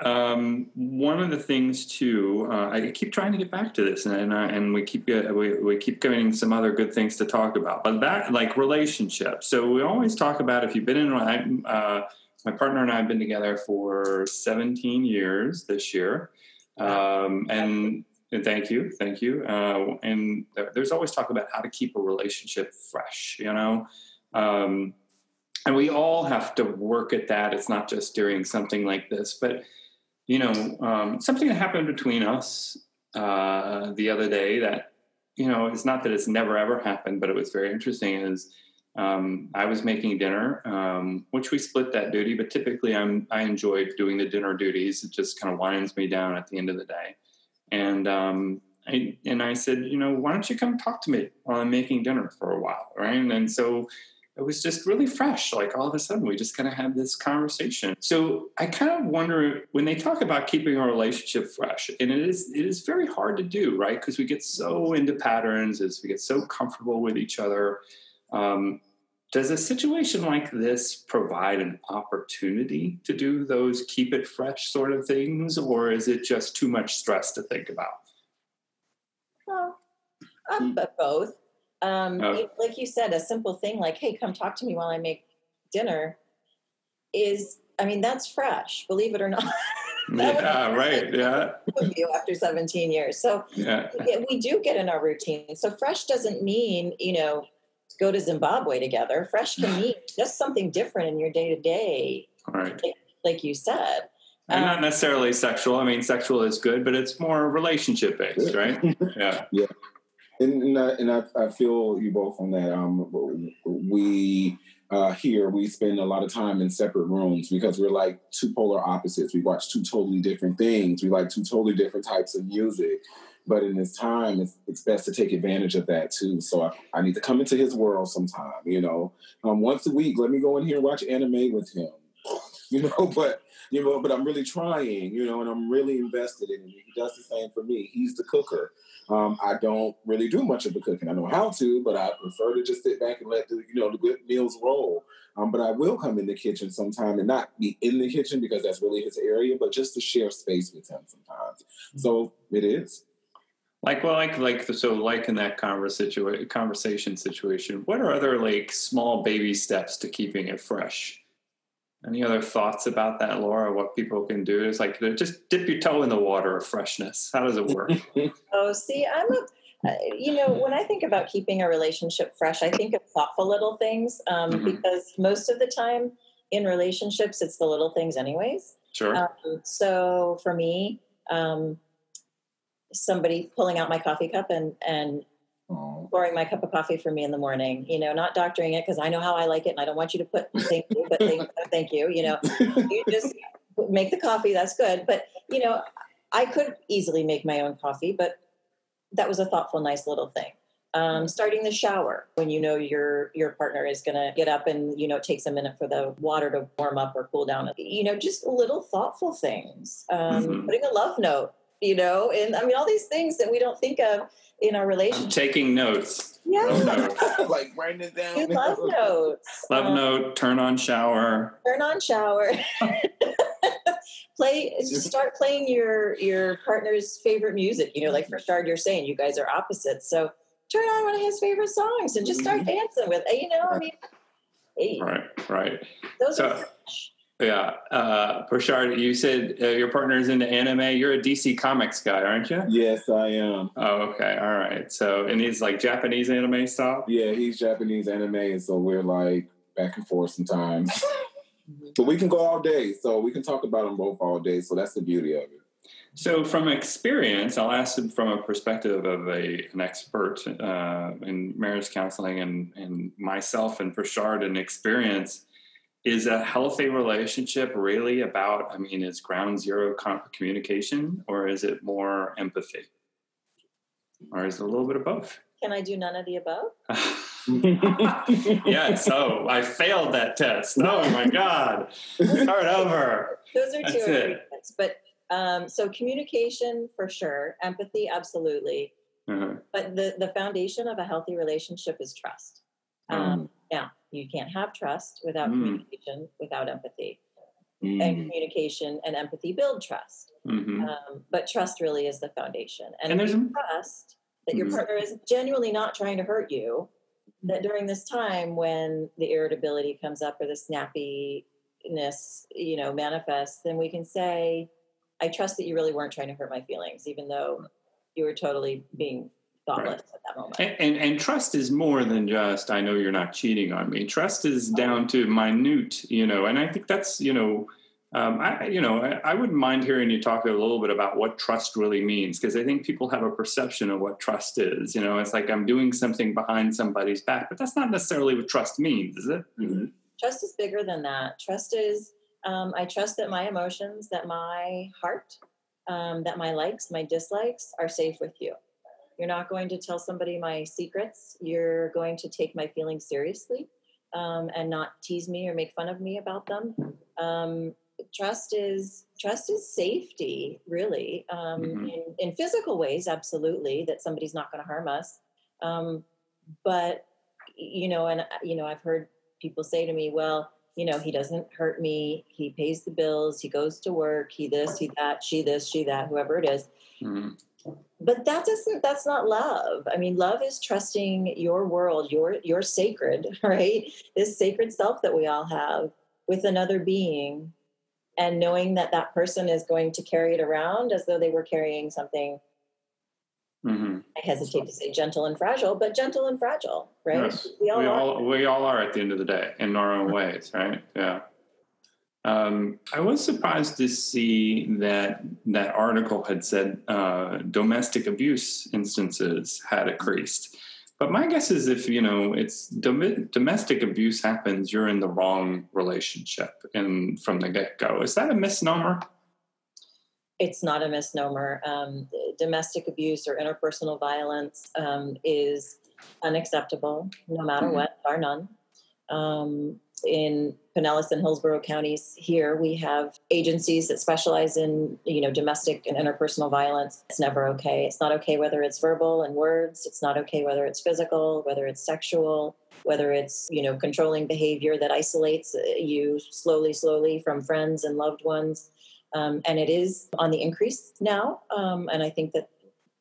Um, one of the things too, uh, I keep trying to get back to this, and and, I, and we keep uh, we we keep getting some other good things to talk about. But that like relationships. So we always talk about if you've been in. A uh, my partner and I have been together for 17 years this year, um, and. And thank you, thank you. Uh, and there, there's always talk about how to keep a relationship fresh, you know. Um, and we all have to work at that. It's not just during something like this, but you know, um, something that happened between us uh, the other day that, you know, it's not that it's never ever happened, but it was very interesting is um, I was making dinner, um, which we split that duty, but typically I'm, I enjoy doing the dinner duties. It just kind of winds me down at the end of the day. And, um, I, and I said, you know, why don't you come talk to me while I'm making dinner for a while, right? And, and so it was just really fresh. Like all of a sudden, we just kind of had this conversation. So I kind of wonder when they talk about keeping a relationship fresh, and it is it is very hard to do, right? Because we get so into patterns as we get so comfortable with each other. Um, does a situation like this provide an opportunity to do those keep it fresh sort of things, or is it just too much stress to think about? Well, um, but both. Um, Oh. you- like you said, a simple thing like, "Hey, come talk to me while I make dinner," is, I mean, that's fresh. Believe it or not, Yeah, right. Yeah, you after 17 years. So yeah, we do get in our routine. So fresh doesn't mean you know go to Zimbabwe together. Fresh can mean just something different in your day to day, All right. like you said. And Um, not necessarily sexual. I mean, sexual is good, but it's more relationship based, right? Yeah. And, and, I, and I, I feel you both on that. Um, we uh, here we spend a lot of time in separate rooms because we're like two polar opposites. We watch two totally different things. We like two totally different types of music. But in this time, it's, it's best to take advantage of that too. So I, I need to come into his world sometime. You know, um, once a week, let me go in here and watch anime with him. You know, but you know, but I'm really trying. You know, and I'm really invested in him. He does the same for me. He's the cooker. Um, I don't really do much of the cooking. I know how to, but I prefer to just sit back and let the you know the good meals roll. Um, but I will come in the kitchen sometime and not be in the kitchen because that's really his area, but just to share space with him sometimes. So it is. Like, well, like, like, so, like in that conversation conversation situation, what are other like small baby steps to keeping it fresh? Any other thoughts about that, Laura? What people can do is like just dip your toe in the water of freshness. How does it work? Oh, see, I'm a, uh, you know, when I think about keeping a relationship fresh, I think of thoughtful little things um, Mhm. because most of the time in relationships, it's the little things, anyways. Sure. Um, so for me, um, somebody pulling out my coffee cup and and Oh, pouring my cup of coffee for me in the morning. You know, not doctoring it because I know how I like it, and I don't want you to put thank you, but thank, thank you. You know, you just make the coffee. That's good. But you know, I could easily make my own coffee, but that was a thoughtful, nice little thing. Um, starting the shower when you know your your partner is going to get up and you know it takes a minute for the water to warm up or cool down. You know, just little thoughtful things. Um, Mhm. Putting a love note. You know, and I mean all these things that we don't think of in our I'm relationship. taking notes. Yeah, Love like writing it down. do love notes. Love Um, note. Turn on shower. turn on shower play start playing your your partner's favorite music you know like for start you're saying you guys are opposites so turn on one of his favorite songs and just start dancing with you know i mean hey, Right. Right. those So- are Yeah. Uh, Prashard, you said uh, your partner's into anime. You're a DC Comics guy, aren't you? Yes, I am. Oh, okay. All right. So, and he's like Japanese anime style. Yeah, he's Japanese anime, and so we're like back and forth sometimes. but we can go all day, so we can talk about them both all day. So that's the beauty of it. So, from experience, I'll ask him from a perspective of a an expert uh, in marriage counseling, and and myself and Prashard, and experience. Is a healthy relationship really about? I mean, is ground zero communication, or is it more empathy, or is it a little bit of both? can i do none of the above yeah, so I failed that test. Oh my God. Start over. those are two That's it. agreements but um, so communication for sure empathy absolutely Uh-huh. but the the foundation of a healthy relationship is trust Um, now, you can't have trust without Mm. communication, without empathy. And Mm. communication and empathy build trust. Mhm. Um, but trust really is the foundation. And, And if there's you trust that your Mhm. partner is genuinely not trying to hurt you, that during this time when the irritability comes up or the snappiness, you know, manifests, then we can say, I trust that you really weren't trying to hurt my feelings, even though you were totally being thoughtless at that moment. And, and and trust is more than just I know you're not cheating on me. Trust is down to minute, you know, and I think that's you know, um, I you know I, I wouldn't mind hearing you talk a little bit about what trust really means because I think people have a perception of what trust is. You know, it's like I'm doing something behind somebody's back, but that's not necessarily what trust means, is it? Mhm. trust is bigger than that. Trust is um, I trust that my emotions, that my heart, um, that my likes, my dislikes are safe with you. You're not going to tell somebody my secrets. You're going to take my feelings seriously um, and not tease me or make fun of me about them. Um, trust is trust is safety, really, um, Mhm. in, in physical ways, absolutely. That somebody's not going to harm us, um, but you know, and you know, I've heard people say to me, well, you know, he doesn't hurt me. He pays the bills. He goes to work. He this, he that, she this, she that, whoever it is. Mhm. But that doesn't. That's not love. I mean, love is trusting your world, your your sacred, right? This sacred self that we all have with another being, and knowing that that person is going to carry it around as though they were carrying something. Mhm. I hesitate to say gentle and fragile, but gentle and fragile, right? Yes, We all we all we all are at the end of the day in our own ways, right? Yeah. Um, I was surprised to see that that article had said uh, domestic abuse instances had increased. But my guess is if you know it's dom- domestic abuse happens, you're in the wrong relationship, and from the get go, is that a misnomer? it's not a misnomer. Um, domestic abuse or interpersonal violence um, is unacceptable, no matter Mhm. what, bar none. Um, in Pinellas and Hillsborough counties, here we have agencies that specialize in, you know, domestic and interpersonal violence. It's never okay. It's not okay whether it's verbal and words. It's not okay whether it's physical, whether it's sexual, whether it's, you know, controlling behavior that isolates you slowly, slowly from friends and loved ones. Um, and it is on the increase now. Um, and I think that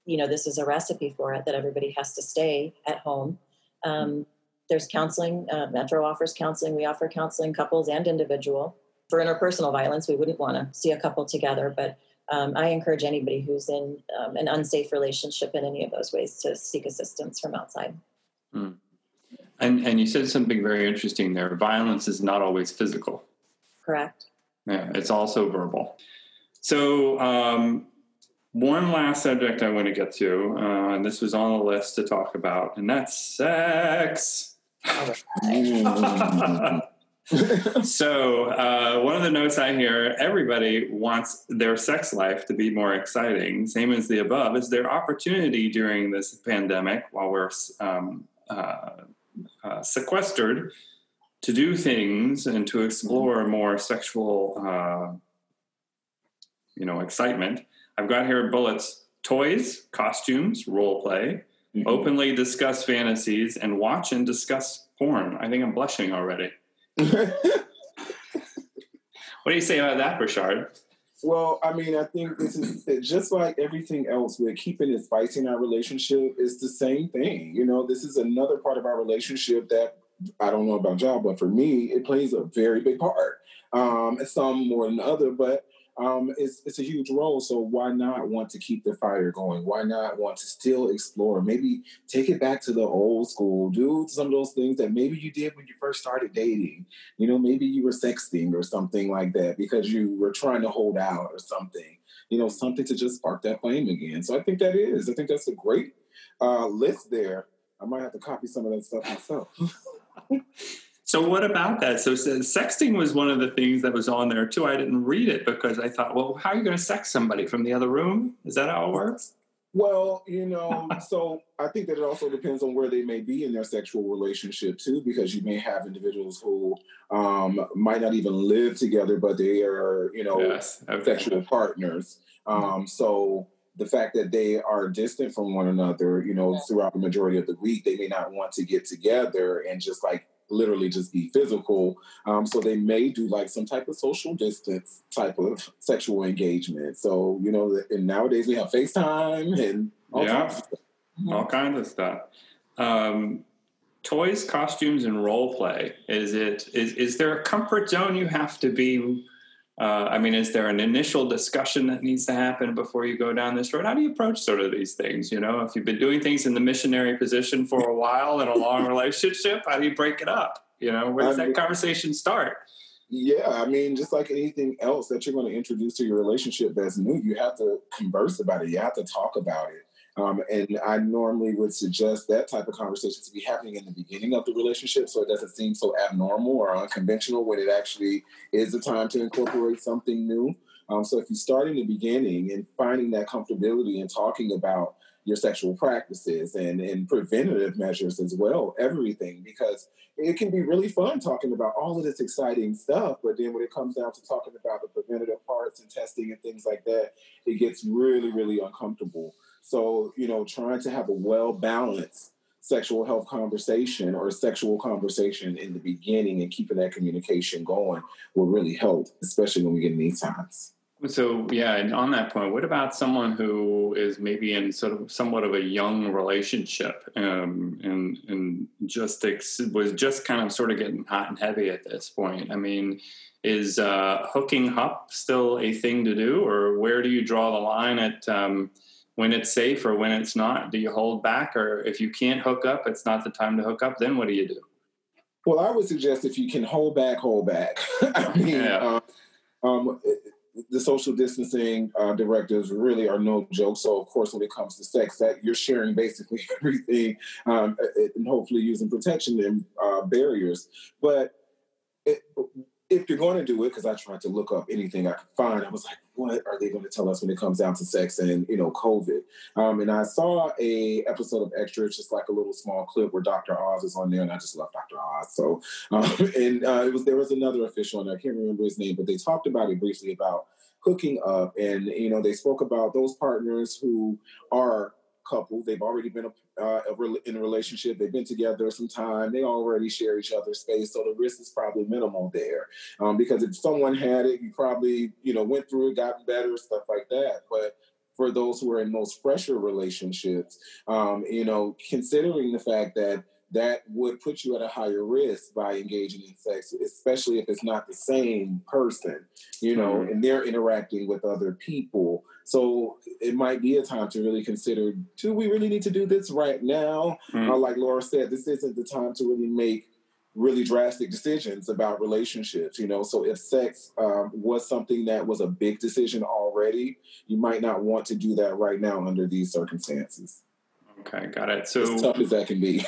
you know this is a recipe for it that everybody has to stay at home. Um, there's counseling. Uh, Metro offers counseling. We offer counseling, couples and individual. For interpersonal violence, we wouldn't want to see a couple together, but um, I encourage anybody who's in um, an unsafe relationship in any of those ways to seek assistance from outside. And and you said something very interesting there. Violence is not always physical. Correct. Yeah, it's also verbal. So, um, one last subject I want to get to, uh, and this was on the list to talk about, and that's sex. Mm. so, uh, one of the notes I hear everybody wants their sex life to be more exciting, same as the above, is there opportunity during this pandemic while we're um, uh, uh, sequestered to do things and to explore more sexual, uh, you know, excitement. I've got here bullets: toys, costumes, role play. Openly discuss fantasies, and watch and discuss porn. I think I'm blushing already. What do you say about that, Richard? well, I mean, I think this is just like everything else with keeping it spicy in our relationship. It's the same thing. You know, this is another part of our relationship that I don't know about y'all, but for me, it plays a very big part. Um, some more than other, but um, it's it's a huge role. So why not want to keep the fire going? Why not want to still explore? Maybe take it back to the old school. Do some of those things that maybe you did when you first started dating. You know, maybe you were sexting or something like that because you were trying to hold out or something. You know, something to just spark that flame again. So I think that is. I think that's a great uh, list there. I might have to copy some of that stuff myself. So, what about that? So, so, sexting was one of the things that was on there too. I didn't read it because I thought, well, how are you going to sex somebody from the other room? Is that how it works? Well, you know, so I think that it also depends on where they may be in their sexual relationship too, because you may have individuals who um, might not even live together, but they are, you know, yes. Okay. sexual partners. Um, so the fact that they are distant from one another, you know, throughout the majority of the week, they may not want to get together and just like literally just be physical. Um, so they may do like some type of social distance type of sexual engagement. So, you know, and nowadays we have FaceTime and all Yeah. kinds of stuff. all kinds of stuff. Um, toys, costumes, and role play. Is it is is there a comfort zone you have to be? Uh, I mean, is there an initial discussion that needs to happen before you go down this road? How do you approach sort of these things? You know, if you've been doing things in the missionary position for a while in a long relationship, how do you break it up? You know, where does I mean- that conversation start? Yeah, I mean, just like anything else that you're going to introduce to your relationship that's new, you have to converse about it. You have to talk about it. Um, and I normally would suggest that type of conversation to be happening in the beginning of the relationship so it doesn't seem so abnormal or unconventional when it actually is the time to incorporate something new. Um, so if you start in the beginning and finding that comfortability and talking about your sexual practices and, and preventative measures as well, everything, because it can be really fun talking about all of this exciting stuff, but then when it comes down to talking about the preventative parts and testing and things like that, it gets really, really uncomfortable. So, you know, trying to have a well balanced sexual health conversation or sexual conversation in the beginning and keeping that communication going will really help, especially when we get in these times. So yeah, and on that point, what about someone who is maybe in sort of somewhat of a young relationship um, and and just ex- was just kind of sort of getting hot and heavy at this point? I mean, is uh, hooking up still a thing to do, or where do you draw the line at um, when it's safe or when it's not? Do you hold back, or if you can't hook up, it's not the time to hook up? Then what do you do? Well, I would suggest if you can hold back, hold back. I mean, Yeah. um, um, the social distancing uh, directives really are no joke. So, of course, when it comes to sex, that you're sharing basically everything, um, and hopefully using protection and uh, barriers. But it, if you're going to do it, because I tried to look up anything I could find, I was like, what are they going to tell us when it comes down to sex and you know COVID? Um, and I saw a episode of Extra, it's just like a little small clip where Dr. Oz is on there, and I just love Dr. Oz. So, um, and uh, it was there was another official, and I can't remember his name, but they talked about it briefly about hooking up, and you know they spoke about those partners who are couples. They've already been uh, a rel- in a relationship. They've been together some time. They already share each other's space, so the risk is probably minimal there. Um, because if someone had it, you probably you know went through it, gotten better, stuff like that. But for those who are in those fresher relationships, um, you know, considering the fact that that would put you at a higher risk by engaging in sex, especially if it's not the same person, you know, Mhm. and they're interacting with other people. So it might be a time to really consider do we really need to do this right now? Mm. Uh, like Laura said, this isn't the time to really make really drastic decisions about relationships, you know. So if sex um, was something that was a big decision already, you might not want to do that right now under these circumstances. Okay, got it. As So tough as that can be.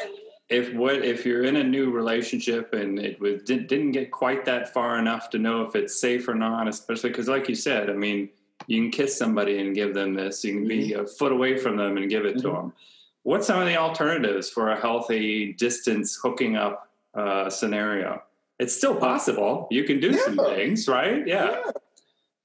if what if you're in a new relationship and it was did, didn't get quite that far enough to know if it's safe or not especially because like you said i mean you can kiss somebody and give them this. You can be a foot away from them and give it to Mhm. them. What's some of the alternatives for a healthy distance hooking up uh, scenario? It's still possible. You can do some things right? Yeah,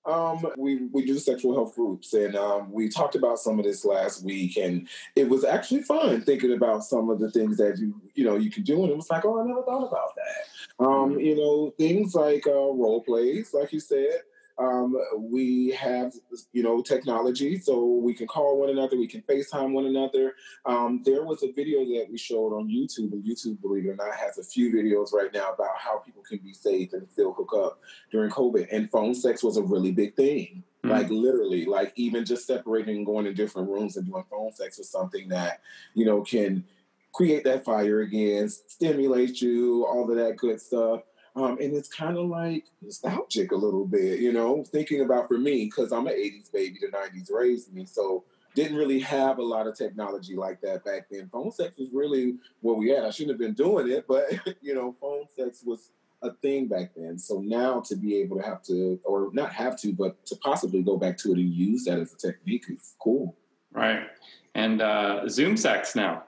Um, we we do sexual health groups, and um, we talked about some of this last week, and it was actually fun thinking about some of the things that you you know you can do, and it was like, oh, I never thought about that. Um, you know, things like uh, role plays, like you said. Um, we have you know technology, so we can call one another, we can FaceTime one another. Um, there was a video that we showed on YouTube, and YouTube, believe it or not, has a few videos right now about how people can be safe and still hook up during COVID. And phone sex was a really big thing. Mhm. Like literally, like even just separating and going in different rooms and doing phone sex was something that, you know, can create that fire again, stimulate you, all of that good stuff. Um, and it's kind of like nostalgic a little bit, you know, thinking about for me, because I'm an 80s baby, the 90s raised me. So didn't really have a lot of technology like that back then. Phone sex was really where we at. I shouldn't have been doing it, but you know, phone sex was a thing back then. So now to be able to have to, or not have to, but to possibly go back to it and use that as a technique is cool. right and uh, zoom sex now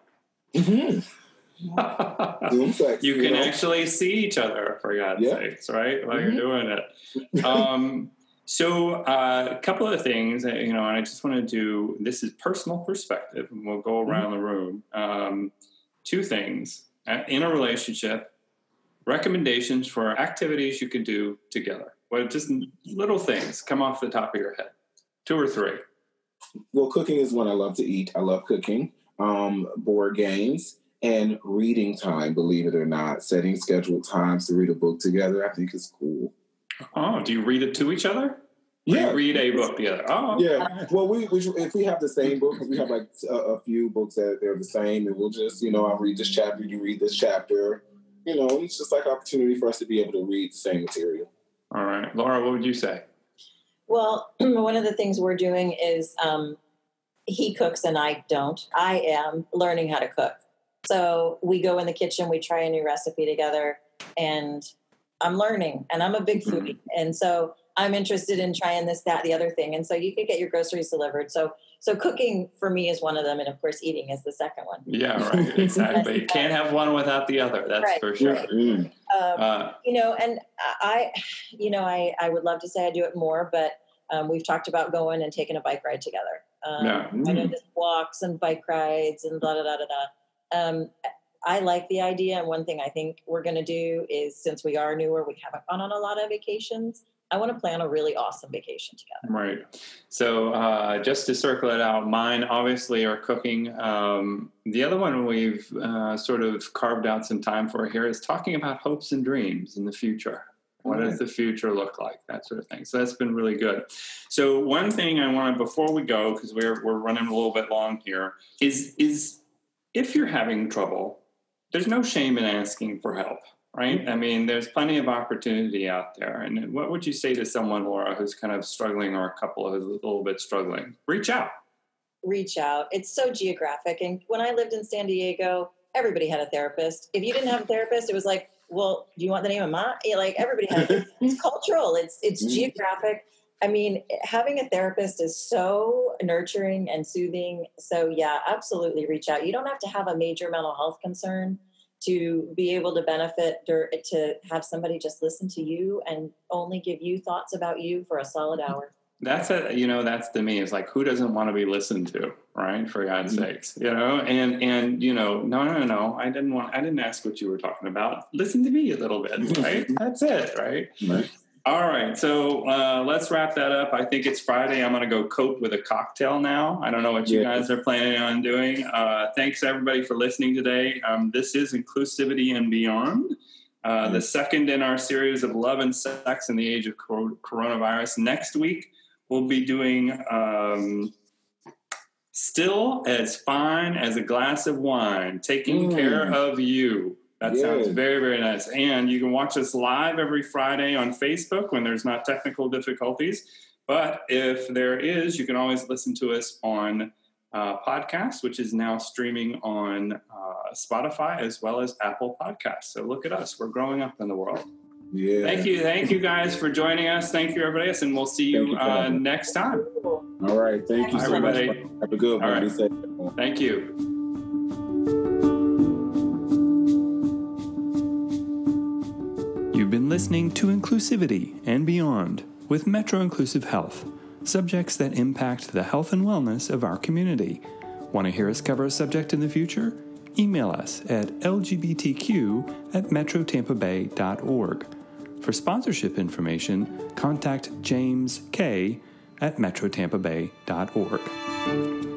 Mm-hmm. Zoom sex. you can know? actually see each other for God's Yeah. sakes, right? While Mhm. you're doing it. Um, So, uh, a couple of things, uh, you know, and I just want to do this is personal perspective, and we'll go around the room. Um, two things Uh, in a relationship, recommendations for activities you can do together. Well, just little things come off the top of your head. Two or three. Well, cooking is one I love to eat. I love cooking. Um, board games and reading time, believe it or not. Setting scheduled times to read a book together, I think is cool. Oh, do you read it to each other? Yeah. We read a book together. Oh, Yeah. Well, we, we if we have the same book, because we have like a, a few books that they're the same, and we'll just, you know, I'll read this chapter, you read this chapter. You know, it's just like opportunity for us to be able to read the same material. All right. Laura, what would you say? Well, one of the things we're doing is um, he cooks and I don't. I am learning how to cook. So we go in the kitchen, we try a new recipe together, and I'm learning. And I'm a big foodie. And so I'm interested in trying this, that, the other thing. And so you could get your groceries delivered. So so cooking for me is one of them, and of course eating is the second one. Yeah, right. Exactly. you can't have one without the other. That's Right. for sure. Mm. Um, Uh, you know and i you know i i would love to say i do it more but um, we've talked about going and taking a bike ride together um, Yeah. i know just walks and bike rides and blah, blah, blah, blah, blah. Um, i like the idea and one thing i think we're going to do is since we are newer we haven't gone on a lot of vacations i want to plan a really awesome vacation together Right. So uh, just to circle it out, mine obviously are cooking. Um, the other one we've uh, sort of carved out some time for here is talking about hopes and dreams in the future. What does the future look like? That sort of thing. So that's been really good. So one thing I wanted before we go, because we're we're running a little bit long here, is is if you're having trouble, there's no shame in asking for help right? I mean, there's plenty of opportunity out there. And what would you say to someone, Laura, who's kind of struggling or a couple who's a little bit struggling? Reach out. reach out it's so geographic and when i lived in san diego everybody had a therapist if you didn't have a therapist it was like well do you want the name of my like everybody had it's cultural it's it's Mhm. geographic i mean eh, having a therapist is so nurturing and soothing so yeah absolutely reach out you don't have to have a major mental health concern to be able to benefit or eh, to have somebody just listen to you and only give you thoughts about you for a solid mm-hmm. hour That's it. You know, that's to me. It's like who doesn't want to be listened to, right? For God's Mhm. sakes, you know. And and you know, no, no, no. I didn't want. I didn't ask what you were talking about. Listen to me a little bit, right? that's it, right? Right. All right, so uh, let's wrap that up. I think it's Friday. I'm going to go cope with a cocktail now. I don't know what you Yeah. guys are planning on doing. Uh, thanks everybody for listening today. Um, this is Inclusivity and Beyond, uh, the second in our series of love and sex in the age of cor- coronavirus. Next week, we'll be doing um, Still as Fine as a Glass of Wine, taking Mm. care of you. That sounds very, very nice. And you can watch us live every Friday on Facebook when there's not technical difficulties. But if there is, you can always listen to us on uh, podcast, which is now streaming on uh, Spotify as well as Apple Podcasts. So look at us. We're growing up in the world. Yeah. Thank you. Thank you guys for joining us. Thank you, everybody else. And we'll see you you, uh, next time. All right. Thank you Bye, so much. everybody. Have a good one. All right. Thank you. Been listening to Inclusivity and Beyond with Metro Inclusive Health, subjects that impact the health and wellness of our community. Want to hear us cover a subject in the future? Email us at lgbtq at metrotampabay.org. For sponsorship information, contact James K at metrotampabay.org.